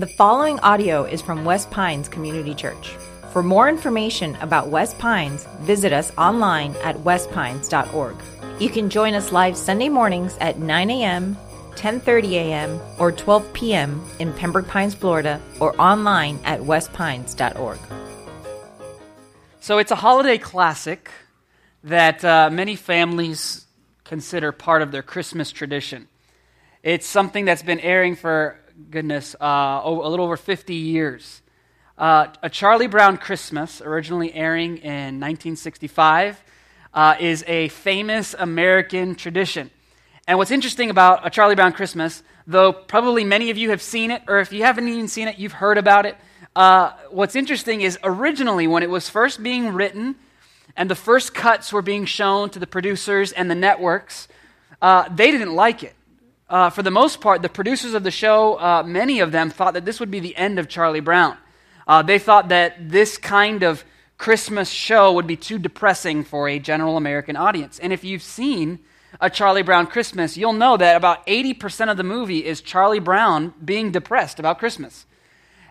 The following audio is from West Pines Community Church. For more information about West Pines, visit us online at westpines.org. You can join us live Sunday mornings at 9 a.m., 10:30 a.m., or 12 p.m. in Pembroke Pines, Florida, or online at westpines.org. So it's a holiday classic that uh, many families consider part of their Christmas tradition. It's something that's been airing for goodness, uh, a little over 50 years. Uh, a Charlie Brown Christmas, originally airing in 1965, uh, is a famous American tradition. And what's interesting about a Charlie Brown Christmas, though probably many of you have seen it, or if you haven't even seen it, you've heard about it. Uh, what's interesting is originally, when it was first being written and the first cuts were being shown to the producers and the networks, uh, they didn't like it uh, for the most part, the producers of the show, uh, many of them thought that this would be the end of Charlie Brown. Uh, they thought that this kind of Christmas show would be too depressing for a general American audience. And if you've seen a Charlie Brown Christmas, you'll know that about 80% of the movie is Charlie Brown being depressed about Christmas.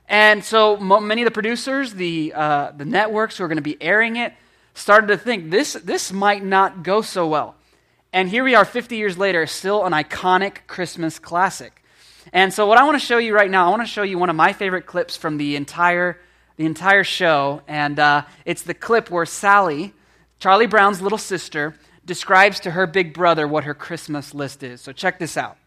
And so many of the producers, the, uh, the networks who are going to be airing it, started to think this, this might not go so well. And here we are 50 years later, still an iconic Christmas classic. And so, what I want to show you right now, I want to show you one of my favorite clips from the entire, the entire show. And uh, it's the clip where Sally, Charlie Brown's little sister, describes to her big brother what her Christmas list is. So, check this out.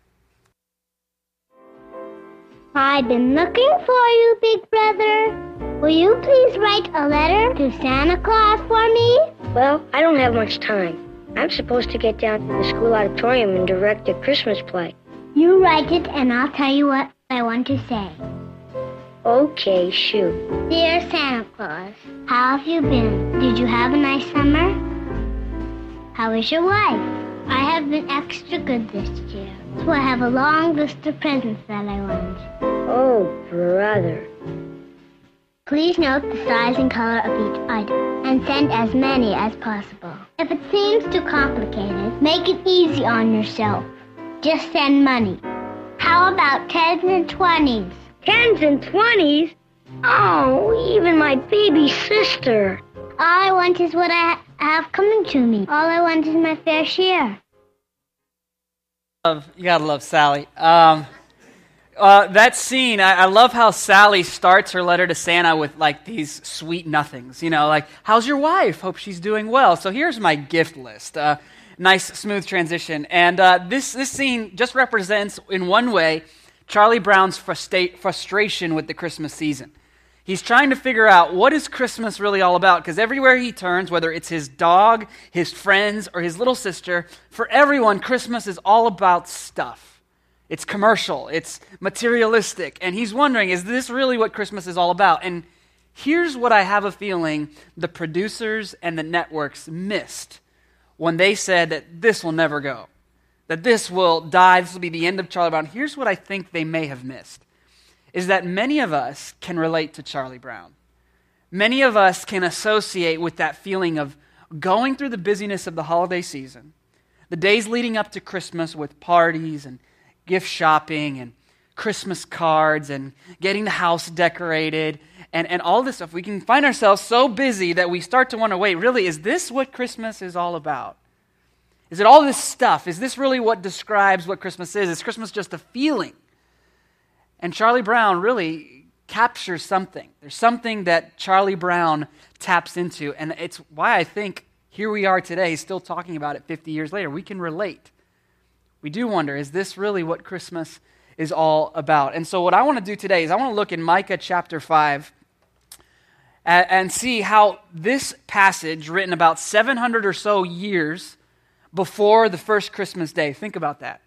I've been looking for you, big brother. Will you please write a letter to Santa Claus for me? Well, I don't have much time. I'm supposed to get down to the school auditorium and direct a Christmas play. You write it, and I'll tell you what I want to say. Okay, shoot. Dear Santa Claus, how have you been? Did you have a nice summer? How is your wife? I have been extra good this year, so I have a long list of presents that I want. Oh, brother. Please note the size and color of each item and send as many as possible. If it seems too complicated, make it easy on yourself. Just send money. How about tens and twenties? Tens and twenties? Oh, even my baby sister. All I want is what I have coming to me. All I want is my fair share. Love, you gotta love Sally. Um, uh, that scene, I, I, love how Sally starts her letter to Santa with like these sweet nothings. You know, like, how's your wife? Hope she's doing well. So here's my gift list. Uh, nice, smooth transition. And uh, this, this scene just represents, in one way, Charlie Brown's frustra- frustration with the Christmas season. He's trying to figure out what is Christmas really all about because everywhere he turns, whether it's his dog, his friends, or his little sister, for everyone, Christmas is all about stuff. It's commercial, it's materialistic. And he's wondering, is this really what Christmas is all about? And here's what I have a feeling the producers and the networks missed when they said that this will never go, that this will die, this will be the end of Charlie Brown. Here's what I think they may have missed is that many of us can relate to Charlie Brown. Many of us can associate with that feeling of going through the busyness of the holiday season, the days leading up to Christmas with parties and gift shopping and Christmas cards and getting the house decorated and, and all this stuff. We can find ourselves so busy that we start to wonder wait, really, is this what Christmas is all about? Is it all this stuff? Is this really what describes what Christmas is? Is Christmas just a feeling? And Charlie Brown really captures something. There's something that Charlie Brown taps into, and it's why I think here we are today, still talking about it 50 years later. We can relate we do wonder is this really what Christmas is all about? And so, what I want to do today is I want to look in Micah chapter 5 and see how this passage, written about 700 or so years before the first Christmas day, think about that.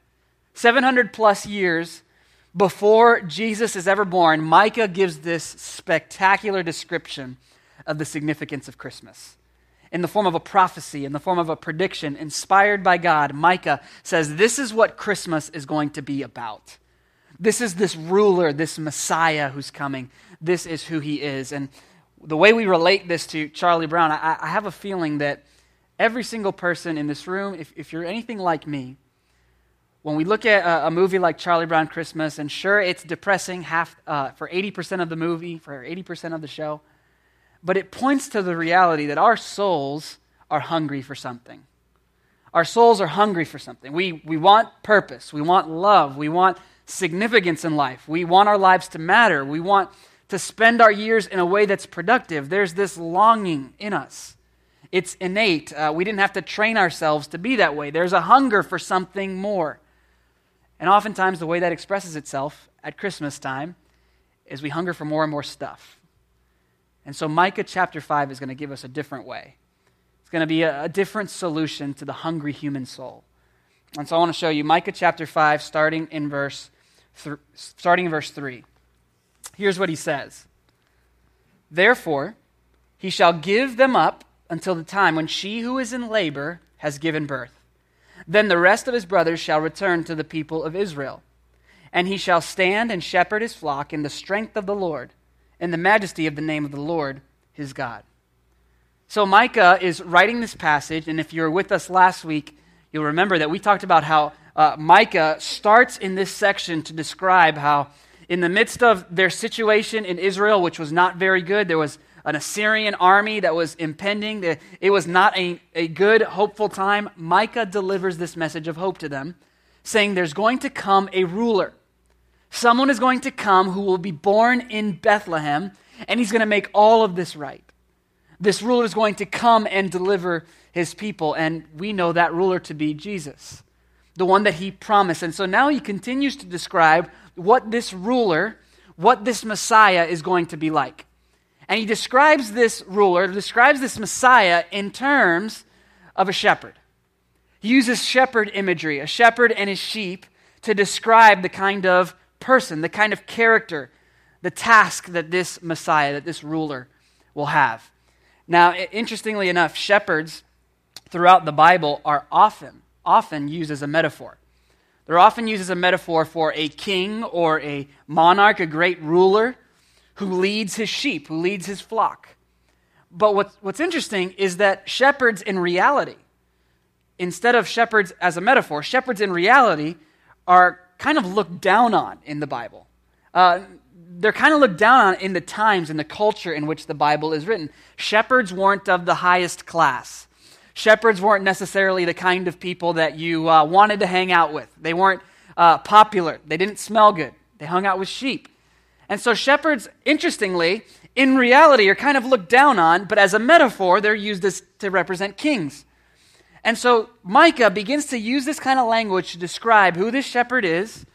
700 plus years before Jesus is ever born, Micah gives this spectacular description of the significance of Christmas in the form of a prophecy, in the form of a prediction, inspired by God, Micah says, This is what Christmas is going to be about. This is this ruler, this Messiah who's coming. This is who he is. And the way we relate this to Charlie Brown, I, I have a feeling that every single person in this room, if, if you're anything like me, when we look at a, a movie like Charlie Brown Christmas, and sure, it's depressing half, uh, for 80% of the movie, for 80% of the show, but it points to the reality that our souls are hungry for something. Our souls are hungry for something. We, we want purpose. We want love. We want significance in life. We want our lives to matter. We want to spend our years in a way that's productive. There's this longing in us. It's innate. Uh, we didn't have to train ourselves to be that way. There's a hunger for something more. And oftentimes, the way that expresses itself at Christmas time is we hunger for more and more stuff. And so, Micah chapter 5 is going to give us a different way. It's going to be a, a different solution to the hungry human soul. And so I want to show you Micah chapter 5, starting in verse, th- starting in verse 3. Here's what he says Therefore, he shall give them up until the time when she who is in labor has given birth. Then the rest of his brothers shall return to the people of Israel. And he shall stand and shepherd his flock in the strength of the Lord, in the majesty of the name of the Lord his God. So Micah is writing this passage, and if you were with us last week, you'll remember that we talked about how uh, Micah starts in this section to describe how, in the midst of their situation in Israel, which was not very good, there was an Assyrian army that was impending. It was not a, a good, hopeful time. Micah delivers this message of hope to them, saying there's going to come a ruler. Someone is going to come who will be born in Bethlehem, and he's going to make all of this right. This ruler is going to come and deliver his people, and we know that ruler to be Jesus, the one that he promised. And so now he continues to describe what this ruler, what this Messiah is going to be like. And he describes this ruler, describes this Messiah in terms of a shepherd. He uses shepherd imagery, a shepherd and his sheep, to describe the kind of person, the kind of character, the task that this Messiah, that this ruler will have. Now, interestingly enough, shepherds throughout the Bible are often, often used as a metaphor. They're often used as a metaphor for a king or a monarch, a great ruler who leads his sheep, who leads his flock. But what's, what's interesting is that shepherds in reality, instead of shepherds as a metaphor, shepherds in reality are kind of looked down on in the Bible. Uh, they're kind of looked down on in the times and the culture in which the Bible is written. Shepherds weren't of the highest class. Shepherds weren't necessarily the kind of people that you uh, wanted to hang out with. They weren't uh, popular. They didn't smell good. They hung out with sheep. And so, shepherds, interestingly, in reality, are kind of looked down on, but as a metaphor, they're used as, to represent kings. And so, Micah begins to use this kind of language to describe who this shepherd is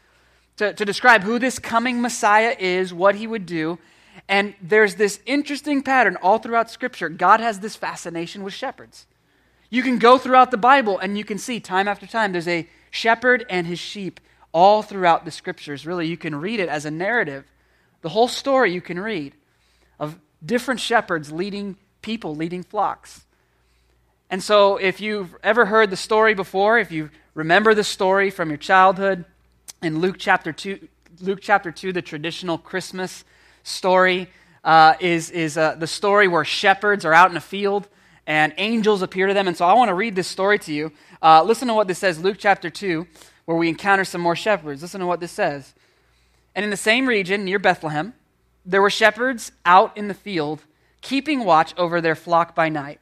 to, to describe who this coming Messiah is, what he would do. And there's this interesting pattern all throughout Scripture. God has this fascination with shepherds. You can go throughout the Bible and you can see time after time there's a shepherd and his sheep all throughout the Scriptures. Really, you can read it as a narrative. The whole story you can read of different shepherds leading people, leading flocks. And so, if you've ever heard the story before, if you remember the story from your childhood, in Luke chapter 2, Luke chapter 2 the traditional Christmas story uh, is, is uh, the story where shepherds are out in a field and angels appear to them. And so I want to read this story to you. Uh, listen to what this says, Luke chapter 2, where we encounter some more shepherds. Listen to what this says. And in the same region near Bethlehem, there were shepherds out in the field, keeping watch over their flock by night.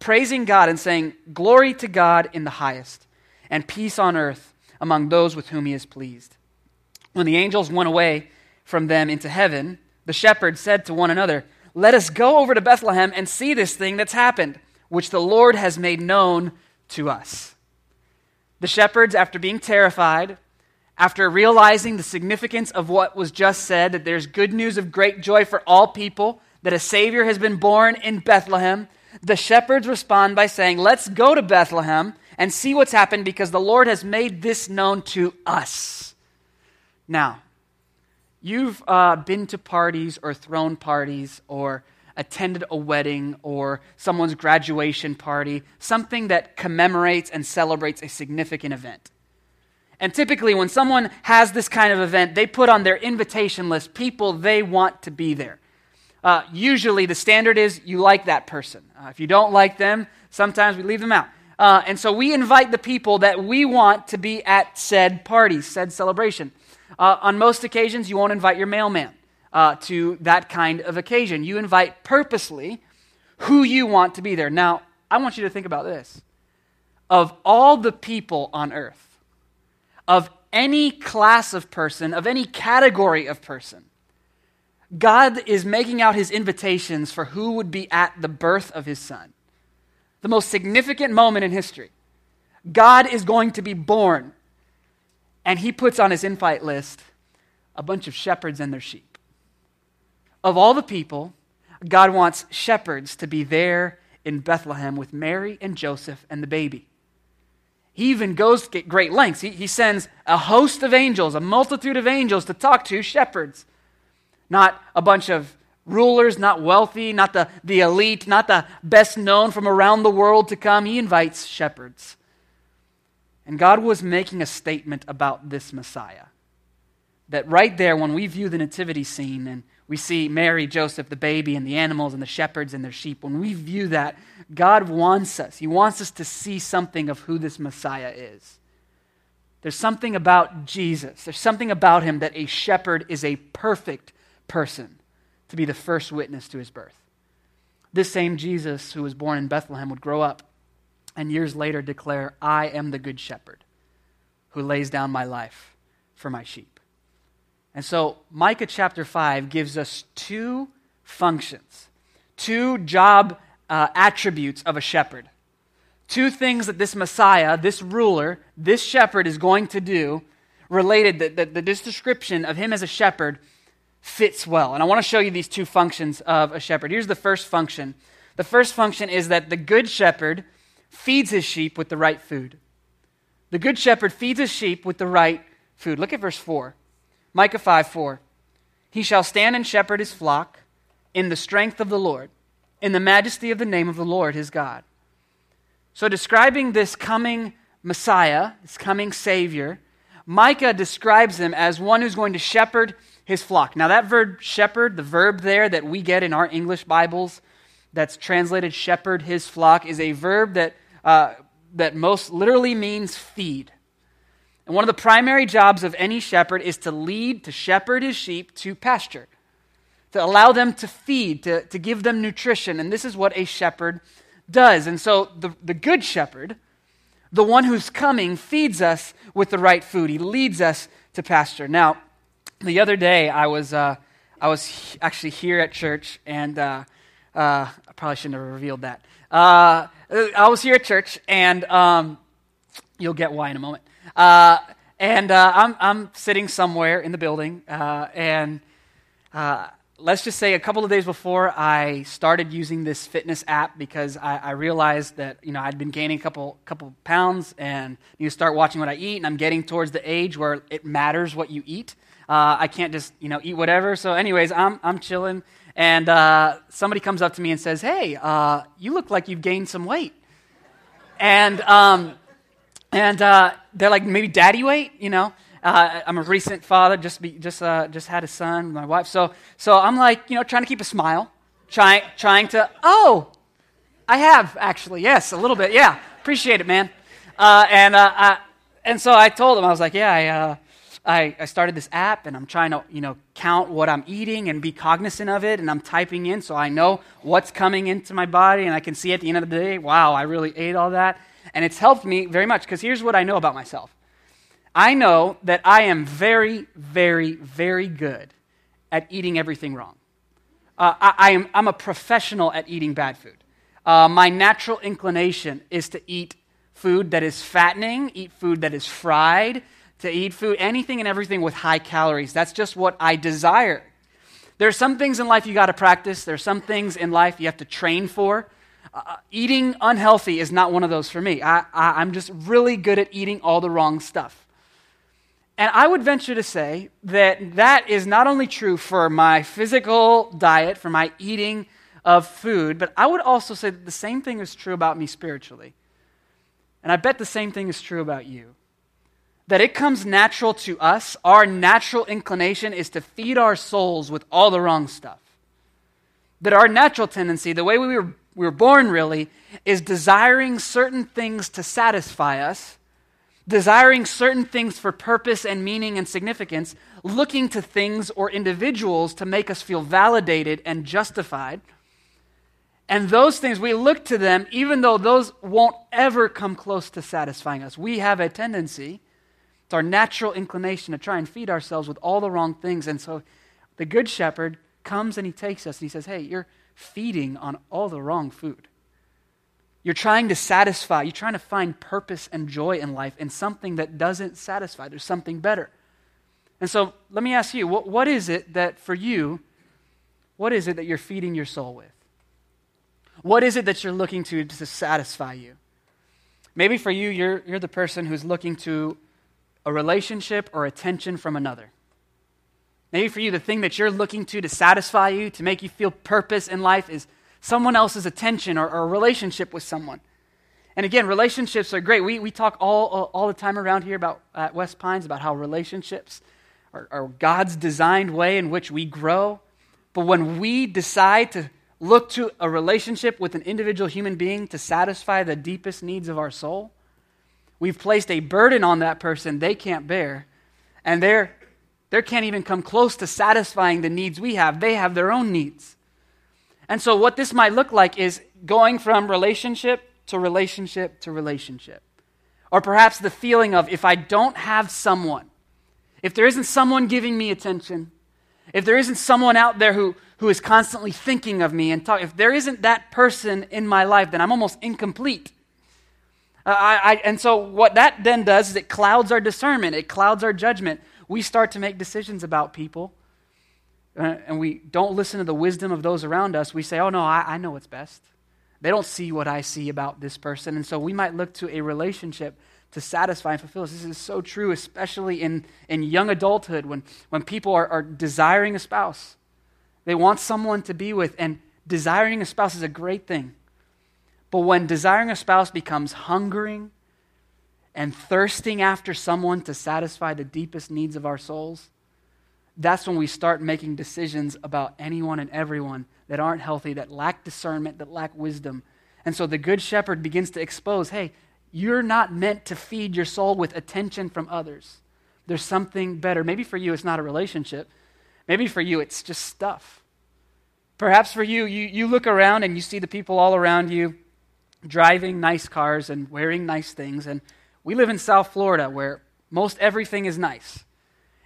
praising God and saying, Glory to God in the highest, and peace on earth among those with whom he is pleased. When the angels went away from them into heaven, the shepherds said to one another, Let us go over to Bethlehem and see this thing that's happened, which the Lord has made known to us. The shepherds, after being terrified, after realizing the significance of what was just said, that there's good news of great joy for all people, that a Savior has been born in Bethlehem, the shepherds respond by saying, Let's go to Bethlehem and see what's happened because the Lord has made this known to us. Now, you've uh, been to parties or thrown parties or attended a wedding or someone's graduation party, something that commemorates and celebrates a significant event. And typically, when someone has this kind of event, they put on their invitation list people they want to be there. Uh, usually, the standard is you like that person. Uh, if you don't like them, sometimes we leave them out. Uh, and so we invite the people that we want to be at said party, said celebration. Uh, on most occasions, you won't invite your mailman uh, to that kind of occasion. You invite purposely who you want to be there. Now, I want you to think about this. Of all the people on earth, of any class of person, of any category of person. God is making out his invitations for who would be at the birth of his son. The most significant moment in history. God is going to be born. And he puts on his invite list a bunch of shepherds and their sheep. Of all the people, God wants shepherds to be there in Bethlehem with Mary and Joseph and the baby. He even goes to great lengths. He, he sends a host of angels, a multitude of angels to talk to shepherds. Not a bunch of rulers, not wealthy, not the, the elite, not the best known from around the world to come. He invites shepherds. And God was making a statement about this Messiah. That right there, when we view the nativity scene and we see Mary, Joseph, the baby, and the animals, and the shepherds and their sheep. When we view that, God wants us. He wants us to see something of who this Messiah is. There's something about Jesus, there's something about him that a shepherd is a perfect person to be the first witness to his birth. This same Jesus who was born in Bethlehem would grow up and years later declare, I am the good shepherd who lays down my life for my sheep. And so, Micah chapter 5 gives us two functions, two job uh, attributes of a shepherd. Two things that this Messiah, this ruler, this shepherd is going to do related that, that, that this description of him as a shepherd fits well. And I want to show you these two functions of a shepherd. Here's the first function the first function is that the good shepherd feeds his sheep with the right food. The good shepherd feeds his sheep with the right food. Look at verse 4. Micah 5 4. He shall stand and shepherd his flock in the strength of the Lord, in the majesty of the name of the Lord his God. So, describing this coming Messiah, this coming Savior, Micah describes him as one who's going to shepherd his flock. Now, that verb shepherd, the verb there that we get in our English Bibles that's translated shepherd his flock, is a verb that, uh, that most literally means feed. And one of the primary jobs of any shepherd is to lead, to shepherd his sheep to pasture, to allow them to feed, to, to give them nutrition. And this is what a shepherd does. And so the, the good shepherd, the one who's coming, feeds us with the right food. He leads us to pasture. Now, the other day I was, uh, I was actually here at church, and uh, uh, I probably shouldn't have revealed that. Uh, I was here at church, and um, you'll get why in a moment. Uh, and uh, I'm, I'm sitting somewhere in the building, and let's just say a couple of days before I started using this fitness app because I, I, realized that you know I'd been gaining a couple couple pounds and you start watching what I eat, and I'm getting towards the age where it matters what you eat. Uh, I can't just you know eat whatever. So, anyways, I'm I'm chilling, and uh, somebody comes up to me and says, "Hey, uh, you look like you've gained some weight," and um, and uh, they're like maybe daddy weight, you know. Uh, I'm a recent father, just be, just uh, just had a son with my wife. So so I'm like you know trying to keep a smile, trying trying to oh, I have actually yes a little bit yeah appreciate it man, and uh, I, and so I told him I was like yeah I, uh, I I started this app and I'm trying to you know count what I'm eating and be cognizant of it and I'm typing in so I know what's coming into my body and I can see at the end of the day wow I really ate all that and it's helped me very much because here's what I know about myself I know that I am very, very, very good at eating everything wrong. Uh, I, I, am, I'm a professional at eating bad food. Uh, my natural inclination is to eat food that is fattening, eat food that is fried, to eat food, anything and everything with high calories. That's just what I desire. There are some things in life you got to practice. There are some things in life you have to train for. Uh, eating unhealthy is not one of those for me. I, I, I'm just really good at eating all the wrong stuff. And I would venture to say that that is not only true for my physical diet, for my eating of food, but I would also say that the same thing is true about me spiritually. And I bet the same thing is true about you. That it comes natural to us, our natural inclination is to feed our souls with all the wrong stuff. That our natural tendency, the way we were, we were born really, is desiring certain things to satisfy us, desiring certain things for purpose and meaning and significance, looking to things or individuals to make us feel validated and justified and those things, we look to them, even though those won't ever come close to satisfying us. We have a tendency, it's our natural inclination to try and feed ourselves with all the wrong things. And so the Good Shepherd comes and he takes us and he says, Hey, you're feeding on all the wrong food. You're trying to satisfy, you're trying to find purpose and joy in life in something that doesn't satisfy. There's something better. And so let me ask you, what, what is it that for you, what is it that you're feeding your soul with? What is it that you're looking to to satisfy you? Maybe for you, you're, you're the person who's looking to a relationship or attention from another. Maybe for you, the thing that you're looking to to satisfy you, to make you feel purpose in life, is someone else's attention or, or a relationship with someone. And again, relationships are great. We, we talk all, all, the time around here about, at West Pines about how relationships are, are God's designed way in which we grow. But when we decide to look to a relationship with an individual human being to satisfy the deepest needs of our soul, we've placed a burden on that person they can't bear, and they're, they can't even come close to satisfying the needs we have. They have their own needs. And so, what this might look like is going from relationship to relationship to relationship. Or perhaps the feeling of if I don't have someone, if there isn't someone giving me attention, if there isn't someone out there who, who is constantly thinking of me and talk, if there isn't that person in my life, then I'm almost incomplete. Uh, I, I, and so, what that then does is it clouds our discernment, it clouds our judgment. We start to make decisions about people, uh, and we don't listen to the wisdom of those around us. We say, Oh, no, I, I know what's best. They don't see what I see about this person. And so, we might look to a relationship to satisfy and fulfill us. This is so true, especially in, in young adulthood when, when people are, are desiring a spouse. They want someone to be with, and desiring a spouse is a great thing. But when desiring a spouse becomes hungering and thirsting after someone to satisfy the deepest needs of our souls, that's when we start making decisions about anyone and everyone that aren't healthy, that lack discernment, that lack wisdom. And so the Good Shepherd begins to expose hey, you're not meant to feed your soul with attention from others. There's something better. Maybe for you, it's not a relationship. Maybe for you, it's just stuff. Perhaps for you, you, you look around and you see the people all around you driving nice cars and wearing nice things. And we live in South Florida where most everything is nice.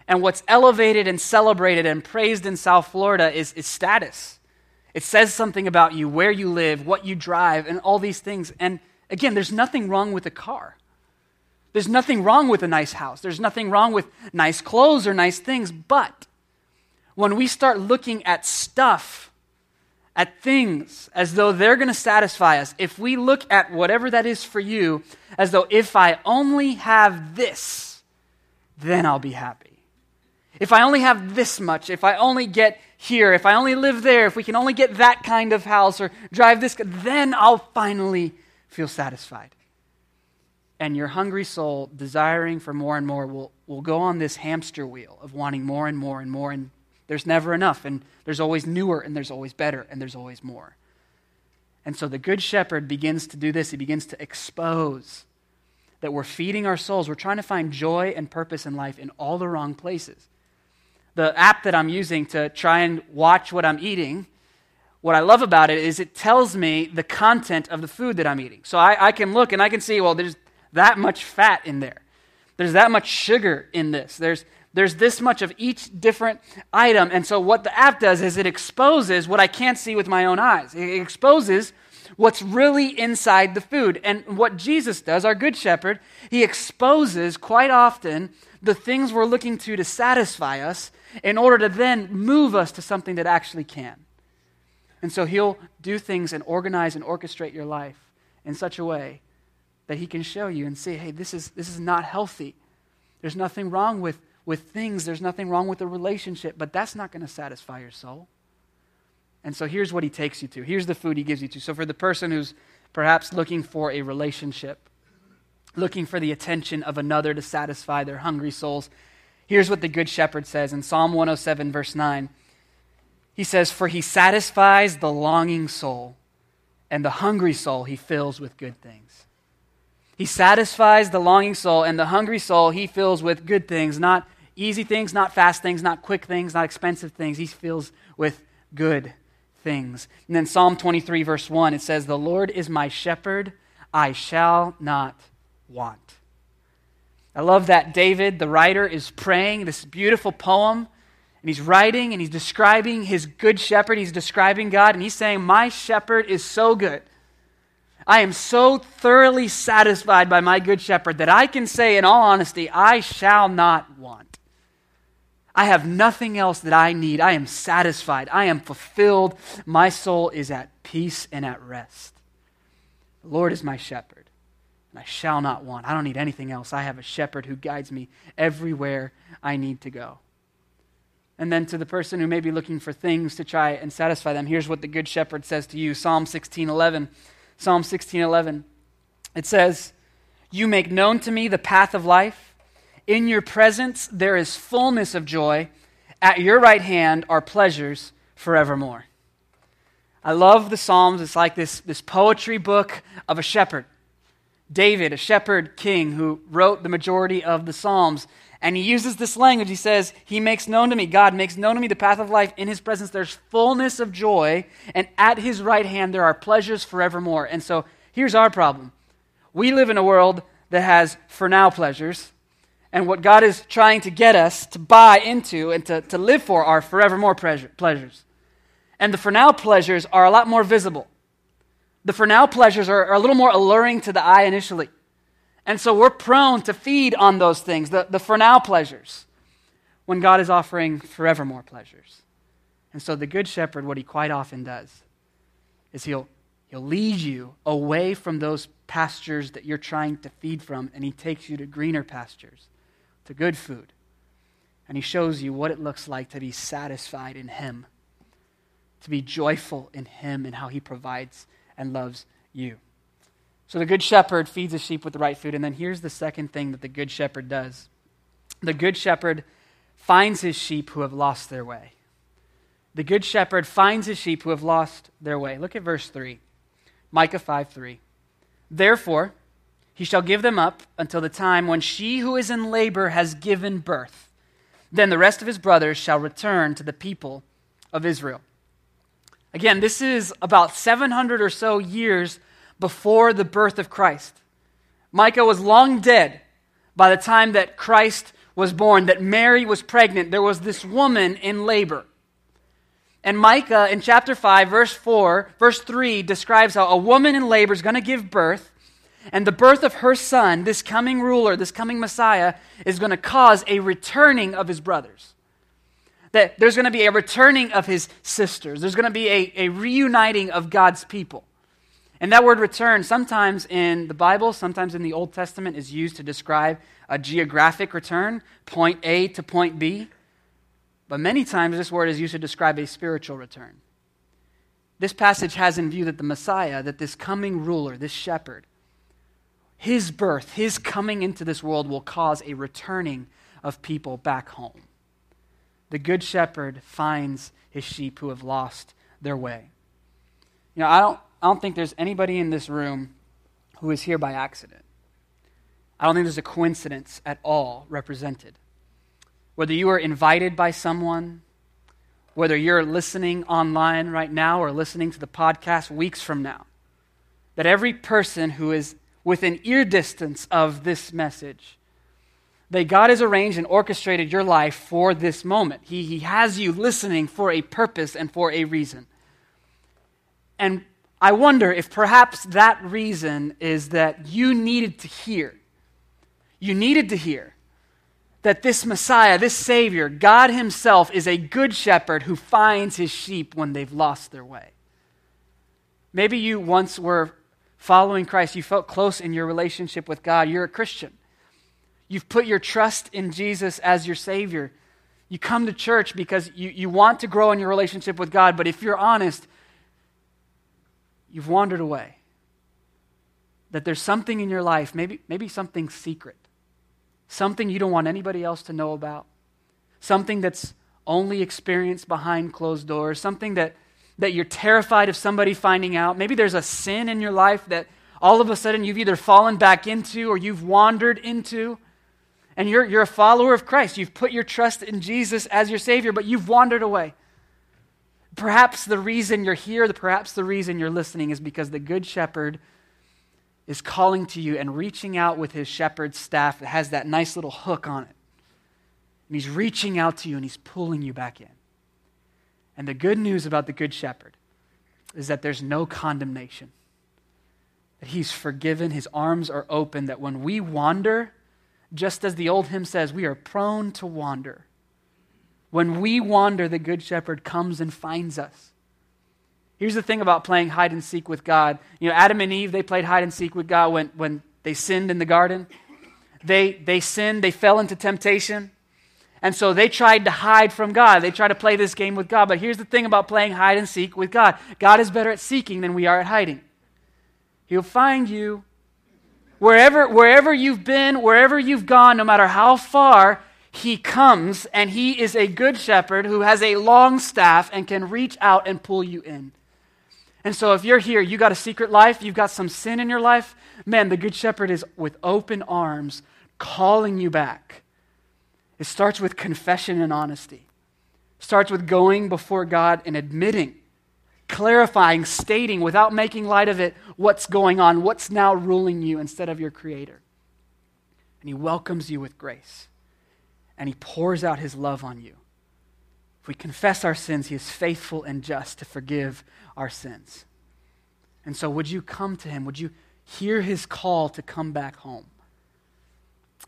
And what's elevated and celebrated and praised in South Florida is, is status. It says something about you, where you live, what you drive, and all these things. And Again, there's nothing wrong with a car. There's nothing wrong with a nice house. There's nothing wrong with nice clothes or nice things. But when we start looking at stuff, at things, as though they're going to satisfy us, if we look at whatever that is for you, as though if I only have this, then I'll be happy. If I only have this much, if I only get here, if I only live there, if we can only get that kind of house or drive this, then I'll finally feel satisfied. And your hungry soul, desiring for more and more, will, will go on this hamster wheel of wanting more and more and more. And there's never enough. And there's always newer, and there's always better, and there's always more. And so the Good Shepherd begins to do this. He begins to expose that we're feeding our souls. We're trying to find joy and purpose in life in all the wrong places. The app that I'm using to try and watch what I'm eating what I love about it is it tells me the content of the food that I'm eating. So I, I, can look and I can see, well, there's that much fat in there. There's that much sugar in this. There's, there's this much of each different item. And so what the app does is it exposes what I can't see with my own eyes. It exposes what's really inside the food. And what Jesus does, our good shepherd, he exposes quite often the things we're looking to to satisfy us in order to then move us to something that actually can. And so he'll do things and organize and orchestrate your life in such a way that he can show you and say, hey, this is, this is not healthy. There's nothing wrong with, with things, there's nothing wrong with a relationship, but that's not going to satisfy your soul. And so here's what he takes you to. Here's the food he gives you to. So for the person who's perhaps looking for a relationship, looking for the attention of another to satisfy their hungry souls, here's what the Good Shepherd says in Psalm 107, verse 9. He says, For he satisfies the longing soul, and the hungry soul he fills with good things. He satisfies the longing soul, and the hungry soul he fills with good things, not easy things, not fast things, not quick things, not expensive things. He fills with good things. And then Psalm 23, verse 1, it says, The Lord is my shepherd, I shall not want. I love that David, the writer, is praying this beautiful poem, and he's writing and he's describing his good shepherd. He's describing God, and he's saying, My shepherd is so good. I am so thoroughly satisfied by my good shepherd that I can say, in all honesty, I shall not want. I have nothing else that I need. I am satisfied. I am fulfilled. My soul is at peace and at rest. The Lord is my shepherd, and I shall not want. I don't need anything else. I have a shepherd who guides me everywhere I need to go. And then to the person who may be looking for things to try and satisfy them, here's what the good shepherd says to you Psalm 16:11. Psalm 16:11. It says, "You make known to me the path of life. In your presence there is fullness of joy. At your right hand are pleasures forevermore. I love the Psalms. It's like this, this poetry book of a shepherd. David, a shepherd king who wrote the majority of the Psalms. And he uses this language. He says, He makes known to me, God makes known to me the path of life. In his presence there's fullness of joy, and at his right hand there are pleasures forevermore. And so here's our problem we live in a world that has for now pleasures, and what God is trying to get us to buy into and to, to live for are forevermore pleasure, pleasures. And the for now pleasures are a lot more visible. The for now pleasures are, are, a little more alluring to the eye initially. And so we're prone to feed on those things, the, the for now pleasures, when God is offering forevermore pleasures. And so the Good Shepherd, what he quite often does, is he'll, he'll lead you away from those pastures that you're trying to feed from, and he takes you to greener pastures to good food. And he shows you what it looks like to be satisfied in him, to be joyful in him and how he provides and loves you. So the good shepherd feeds the sheep with the right food. And then here's the second thing that the good shepherd does the good shepherd finds his sheep who have lost their way. The good shepherd finds his sheep who have lost their way. Look at verse 3. Micah 5 3. Therefore, he shall give them up until the time when she who is in labor has given birth. Then the rest of his brothers shall return to the people of Israel. Again, this is about 700 or so years before the birth of Christ. Micah was long dead by the time that Christ was born, that Mary was pregnant. There was this woman in labor. And Micah in chapter 5, verse 4, verse 3 describes how a woman in labor is going to give birth and the birth of her son, this coming ruler, this coming Messiah, is going to cause a returning of his brothers. That there's going to be a returning of his sisters. There's going to be a, a reuniting of God's people. And that word return, sometimes in the Bible, sometimes in the Old Testament, is used to describe a geographic return, point A to point B. But many times this word is used to describe a spiritual return. This passage has in view that the Messiah, that this coming ruler, this shepherd, his birth, his coming into this world will cause a returning of people back home. The good shepherd finds his sheep who have lost their way. You know, I don't, I don't think there's anybody in this room who is here by accident. I don't think there's a coincidence at all represented. Whether you are invited by someone, whether you're listening online right now or listening to the podcast weeks from now, that every person who is within ear distance of this message. That God has arranged and orchestrated your life for this moment. He, he has you listening for a purpose and for a reason. And I wonder if perhaps that reason is that you needed to hear. You needed to hear that this Messiah, this Savior, God Himself, is a good shepherd who finds His sheep when they've lost their way. Maybe you once were following Christ. You felt close in your relationship with God. You're a Christian. You've put your trust in Jesus as your Savior. You come to church because you, you want to grow in your relationship with God, but if you're honest, you've wandered away. That there's something in your life, maybe, maybe something secret, something you don't want anybody else to know about, something that's only experienced behind closed doors, something that, that you're terrified of somebody finding out. Maybe there's a sin in your life that all of a sudden you've either fallen back into or you've wandered into. And you're, you're a follower of Christ. You've put your trust in Jesus as your Savior, but you've wandered away. Perhaps the reason you're here, perhaps the reason you're listening is because the Good Shepherd is calling to you and reaching out with his shepherd's staff that has that nice little hook on it. And he's reaching out to you and he's pulling you back in. And the good news about the Good Shepherd is that there's no condemnation, that he's forgiven, his arms are open, that when we wander, just as the old hymn says, we are prone to wander. When we wander, the Good Shepherd comes and finds us. Here's the thing about playing hide and seek with God. You know, Adam and Eve, they played hide and seek with God when, when they sinned in the garden. They, they sinned, they fell into temptation. And so they tried to hide from God. They tried to play this game with God. But here's the thing about playing hide and seek with God God is better at seeking than we are at hiding. He'll find you Wherever, wherever you've been, wherever you've gone, no matter how far, he comes and he is a good shepherd who has a long staff and can reach out and pull you in. And so if you're here, you got a secret life, you've got some sin in your life, man, the good shepherd is with open arms calling you back. It starts with confession and honesty. It starts with going before God and admitting clarifying, stating without making light of it what's going on, what's now ruling you instead of your Creator. And He welcomes you with grace, and He pours out His love on you. If we confess our sins, He is faithful and just to forgive our sins. And so, would you come to Him? Would you hear His call to come back home?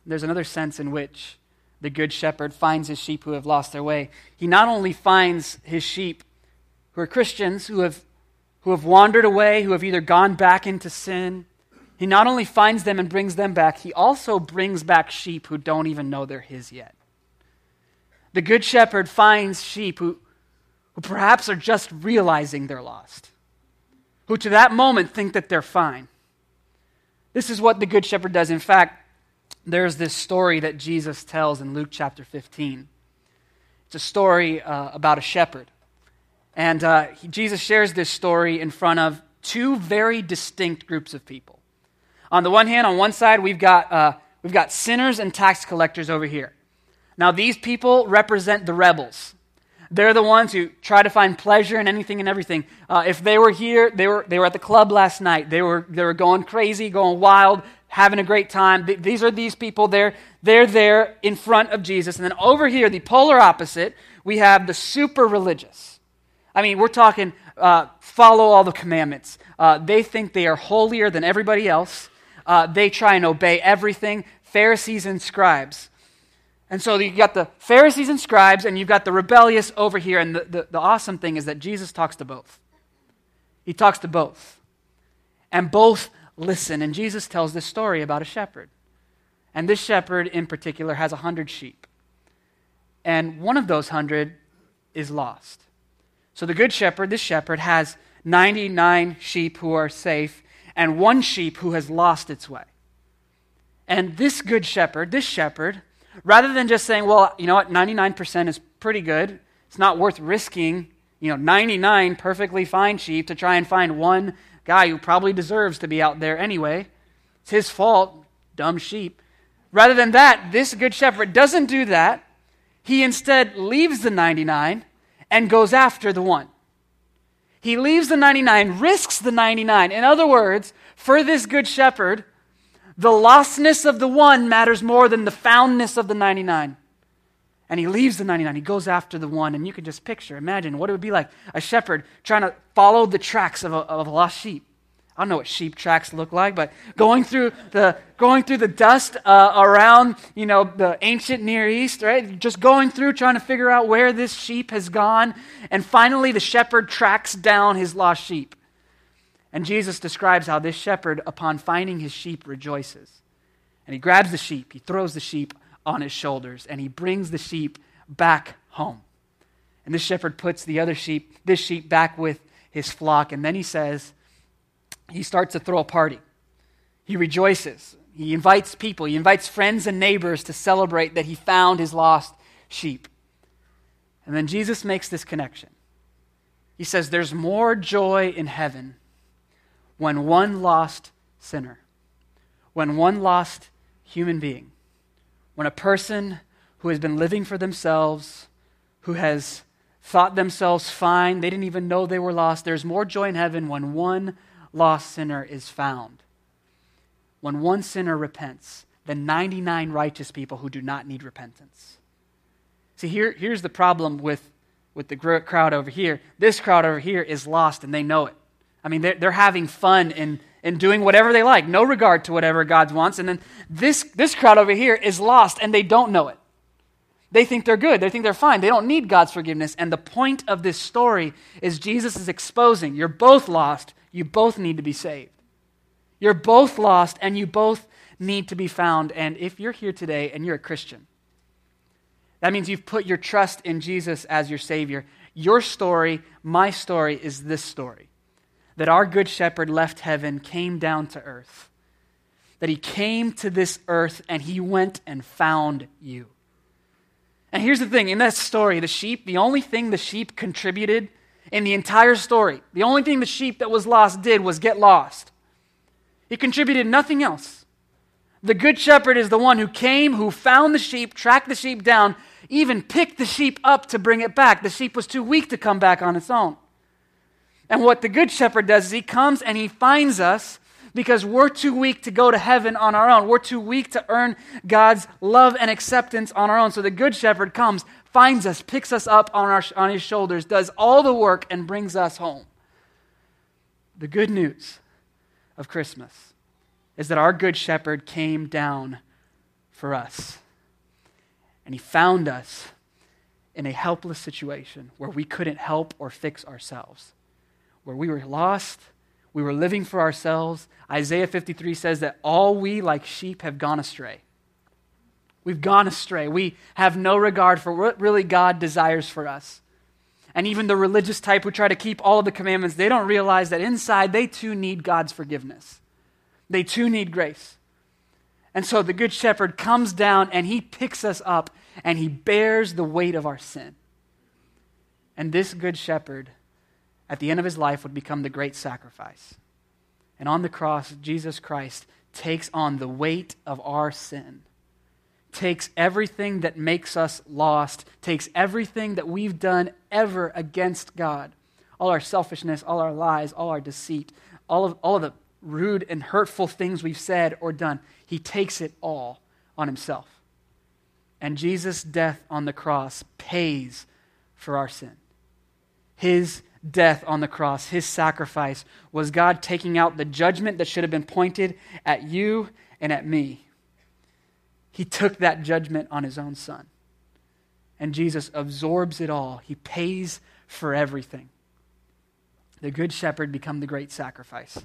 There's another sense in which the Good Shepherd finds his sheep who have lost their way. He not only finds his sheep who are Christians who have, who have wandered away, who have either gone back into sin. He not only finds them and brings them back, he also brings back sheep who don't even know they're his yet. The Good Shepherd finds sheep who, who perhaps are just realizing they're lost, who to that moment think that they're fine. This is what the Good Shepherd does. In fact, there's this story that Jesus tells in Luke chapter 15. It's a story uh, about a shepherd and uh, he, Jesus shares this story in front of two very distinct groups of people. On the one hand, on one side, we've got, uh, we've got sinners and tax collectors over here. Now, these people represent the rebels. They're the ones who try to find pleasure in anything and everything. Uh, if they were here, they were, they were at the club last night. They were, they were going crazy, going wild, having a great time. These are these people. They're, they're there in front of Jesus. And then over here, the polar opposite, we have the super religious. I mean, we're talking uh, follow all the commandments. Uh, they think they are holier than everybody else. Uh, they try and obey everything. Pharisees and scribes. And so you've got the Pharisees and scribes, and you've got the rebellious over here. And the, the, the awesome thing is that Jesus talks to both. He talks to both. And both listen. And Jesus tells this story about a shepherd. And this shepherd in particular has a hundred sheep. And one of those hundred is lost. So the good shepherd, this shepherd, has 99 sheep who are safe and one sheep who has lost its way. And this good shepherd, this shepherd, rather than just saying, well, you know what, 99% is pretty good, it's not worth risking, you know, 99 perfectly fine sheep to try and find one guy who probably deserves to be out there anyway. It's his fault, dumb sheep. Rather than that, this good shepherd doesn't do that. He instead leaves the 99 and goes after the one. He leaves the 99, risks the 99. In other words, for this good shepherd, the lostness of the one matters more than the foundness of the 99. And he leaves the 99. He goes after the one. And you can just picture, imagine what it would be like a shepherd trying to follow the tracks of a, of a lost sheep. I don't know what sheep tracks look like, but going through the going through the dust uh, around, you know, the ancient Near East, right? Just going through trying to figure out where this sheep has gone, and finally the shepherd tracks down his lost sheep. And Jesus describes how this shepherd, upon finding his sheep, rejoices. And he grabs the sheep, he throws the sheep on his shoulders, and he brings the sheep back home. And this shepherd puts the other sheep, this sheep, back with his flock. And then he says, he starts to throw a party. He rejoices. He invites people, he invites friends and neighbors to celebrate that he found his lost sheep. And then Jesus makes this connection. He says, There's more joy in heaven when one lost sinner, when one lost human being, when a person who has been living for themselves, who has thought themselves fine, they didn't even know they were lost, there's more joy in heaven when one lost sinner is found. When one sinner repents than 99 righteous people who do not need repentance. See, here, here's the problem with, with the crowd over here. This crowd over here is lost and they know it. I mean, they're, they're having fun in, in doing whatever they like, no regard to whatever God wants. And then this, this crowd over here is lost and they don't know it. They think they're good. They think they're fine. They don't need God's forgiveness. And the point of this story is Jesus is exposing you're both lost. You both need to be saved. You're both lost and you both need to be found. And if you're here today and you're a Christian, that means you've put your trust in Jesus as your Savior. Your story, my story, is this story that our Good Shepherd left heaven, came down to earth. That he came to this earth and he went and found you. And here's the thing in that story, the sheep, the only thing the sheep contributed in the entire story, the only thing the sheep that was lost did was get lost. He contributed nothing else. The good shepherd is the one who came, who found the sheep, tracked the sheep down, even picked the sheep up to bring it back. The sheep was too weak to come back on its own. And what the good shepherd does is he comes and he finds us because we're too weak to go to heaven on our own. We're too weak to earn God's love and acceptance on our own. So the good shepherd comes, finds us, picks us up on, our, on his shoulders, does all the work, and brings us home. The good news of Christmas is that our good shepherd came down for us. And he found us in a helpless situation where we couldn't help or fix ourselves, where we were lost, we were living for ourselves. Isaiah 53 says that all we, like sheep, have gone astray. We've gone astray. We have no regard for what really God desires for us. And even the religious type who try to keep all of the commandments, they don't realize that inside they too need God's forgiveness. They too need grace. And so the Good Shepherd comes down and he picks us up and he bears the weight of our sin. And this Good Shepherd, at the end of his life, would become the great sacrifice. And on the cross, Jesus Christ takes on the weight of our sin, takes everything that makes us lost, takes everything that we've done ever against God all our selfishness, all our lies, all our deceit, all of, all of the rude and hurtful things we've said or done. He takes it all on himself. And Jesus' death on the cross pays for our sin. His death on the cross, his sacrifice, was God taking out the judgment that should have been pointed at you and at me. He took that judgment on his own son. And Jesus absorbs it all. He pays for everything. The good shepherd become the great sacrifice.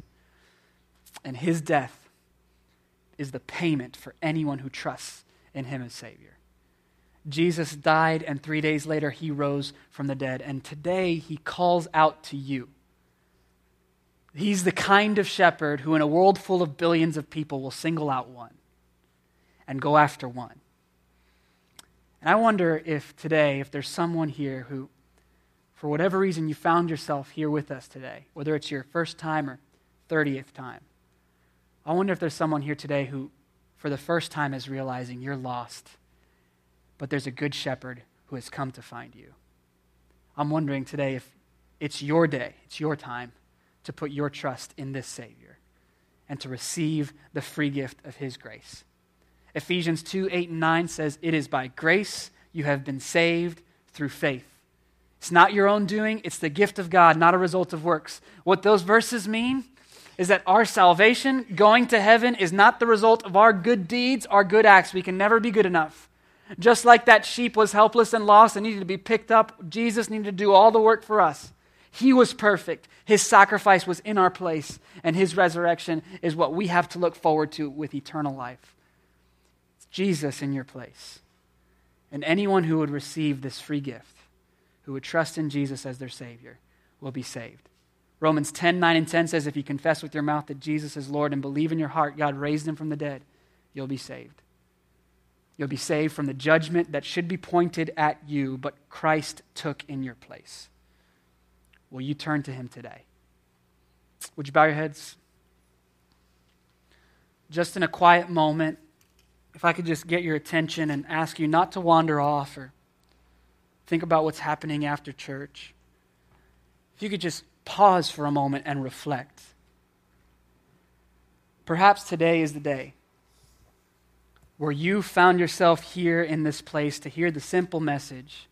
And his death is the payment for anyone who trusts in him as Savior. Jesus died, and three days later, he rose from the dead. And today, he calls out to you. He's the kind of shepherd who, in a world full of billions of people, will single out one and go after one. And I wonder if today, if there's someone here who, for whatever reason, you found yourself here with us today, whether it's your first time or 30th time, I wonder if there's someone here today who, for the first time, is realizing you're lost, but there's a good shepherd who has come to find you. I'm wondering today if it's your day, it's your time to put your trust in this Savior and to receive the free gift of His grace. Ephesians 2 8 and 9 says, It is by grace you have been saved through faith. It's not your own doing, it's the gift of God, not a result of works. What those verses mean is that our salvation, going to heaven, is not the result of our good deeds, our good acts. We can never be good enough. Just like that sheep was helpless and lost and needed to be picked up, Jesus needed to do all the work for us. He was perfect. His sacrifice was in our place, and his resurrection is what we have to look forward to with eternal life. It's Jesus in your place. And anyone who would receive this free gift, who would trust in Jesus as their Savior, will be saved. Romans 10 9 and 10 says, If you confess with your mouth that Jesus is Lord and believe in your heart God raised him from the dead, you'll be saved. You'll be saved from the judgment that should be pointed at you, but Christ took in your place. Will you turn to him today? Would you bow your heads? Just in a quiet moment, if I could just get your attention and ask you not to wander off or think about what's happening after church. If you could just pause for a moment and reflect. Perhaps today is the day where you found yourself here in this place to hear the simple message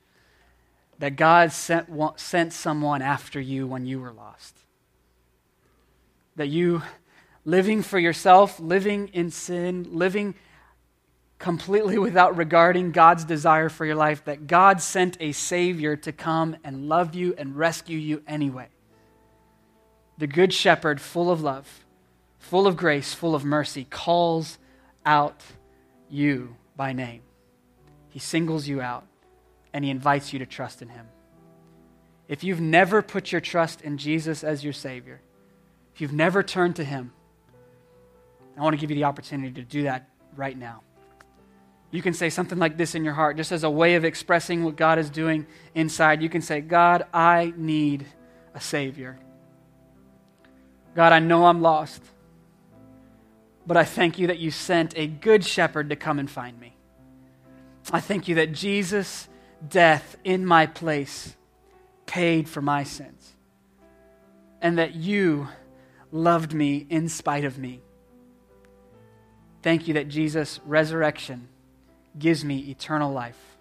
that God sent, sent someone after you when you were lost. That you, living for yourself, living in sin, living completely without regarding God's desire for your life, that God sent a Savior to come and love you and rescue you anyway. The Good Shepherd, full of love, full of grace, full of mercy, calls out you by name. He singles you out and he invites you to trust in him. If you've never put your trust in Jesus as your Savior, if you've never turned to him, I want to give you the opportunity to do that right now. You can say something like this in your heart, just as a way of expressing what God is doing inside. You can say, God, I need a Savior. God, I know I'm lost. But I thank you that you sent a good shepherd to come and find me. I thank you that Jesus' death in my place paid for my sins. And that you loved me in spite of me. Thank you that Jesus' resurrection gives me eternal life.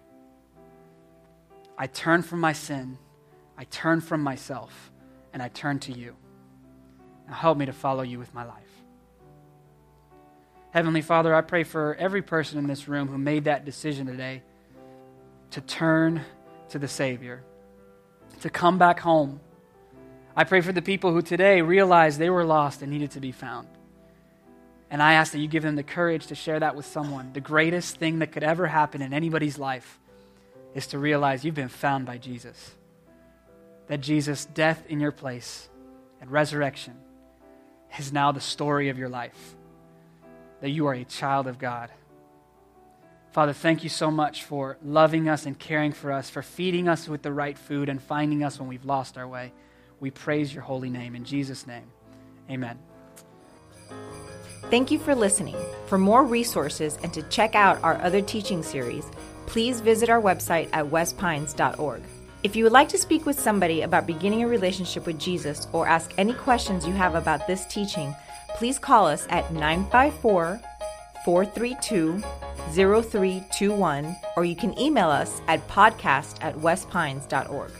I turn from my sin, I turn from myself, and I turn to you. Now help me to follow you with my life. Heavenly Father, I pray for every person in this room who made that decision today to turn to the Savior, to come back home. I pray for the people who today realized they were lost and needed to be found. And I ask that you give them the courage to share that with someone. The greatest thing that could ever happen in anybody's life is to realize you've been found by Jesus. That Jesus' death in your place and resurrection is now the story of your life that you are a child of God. Father, thank you so much for loving us and caring for us, for feeding us with the right food and finding us when we've lost our way. We praise your holy name. In Jesus' name, amen. Thank you for listening. For more resources and to check out our other teaching series, please visit our website at westpines.org. If you would like to speak with somebody about beginning a relationship with Jesus or ask any questions you have about this teaching, please call us at 954 432 0321 or you can email us at podcast at westpines.org.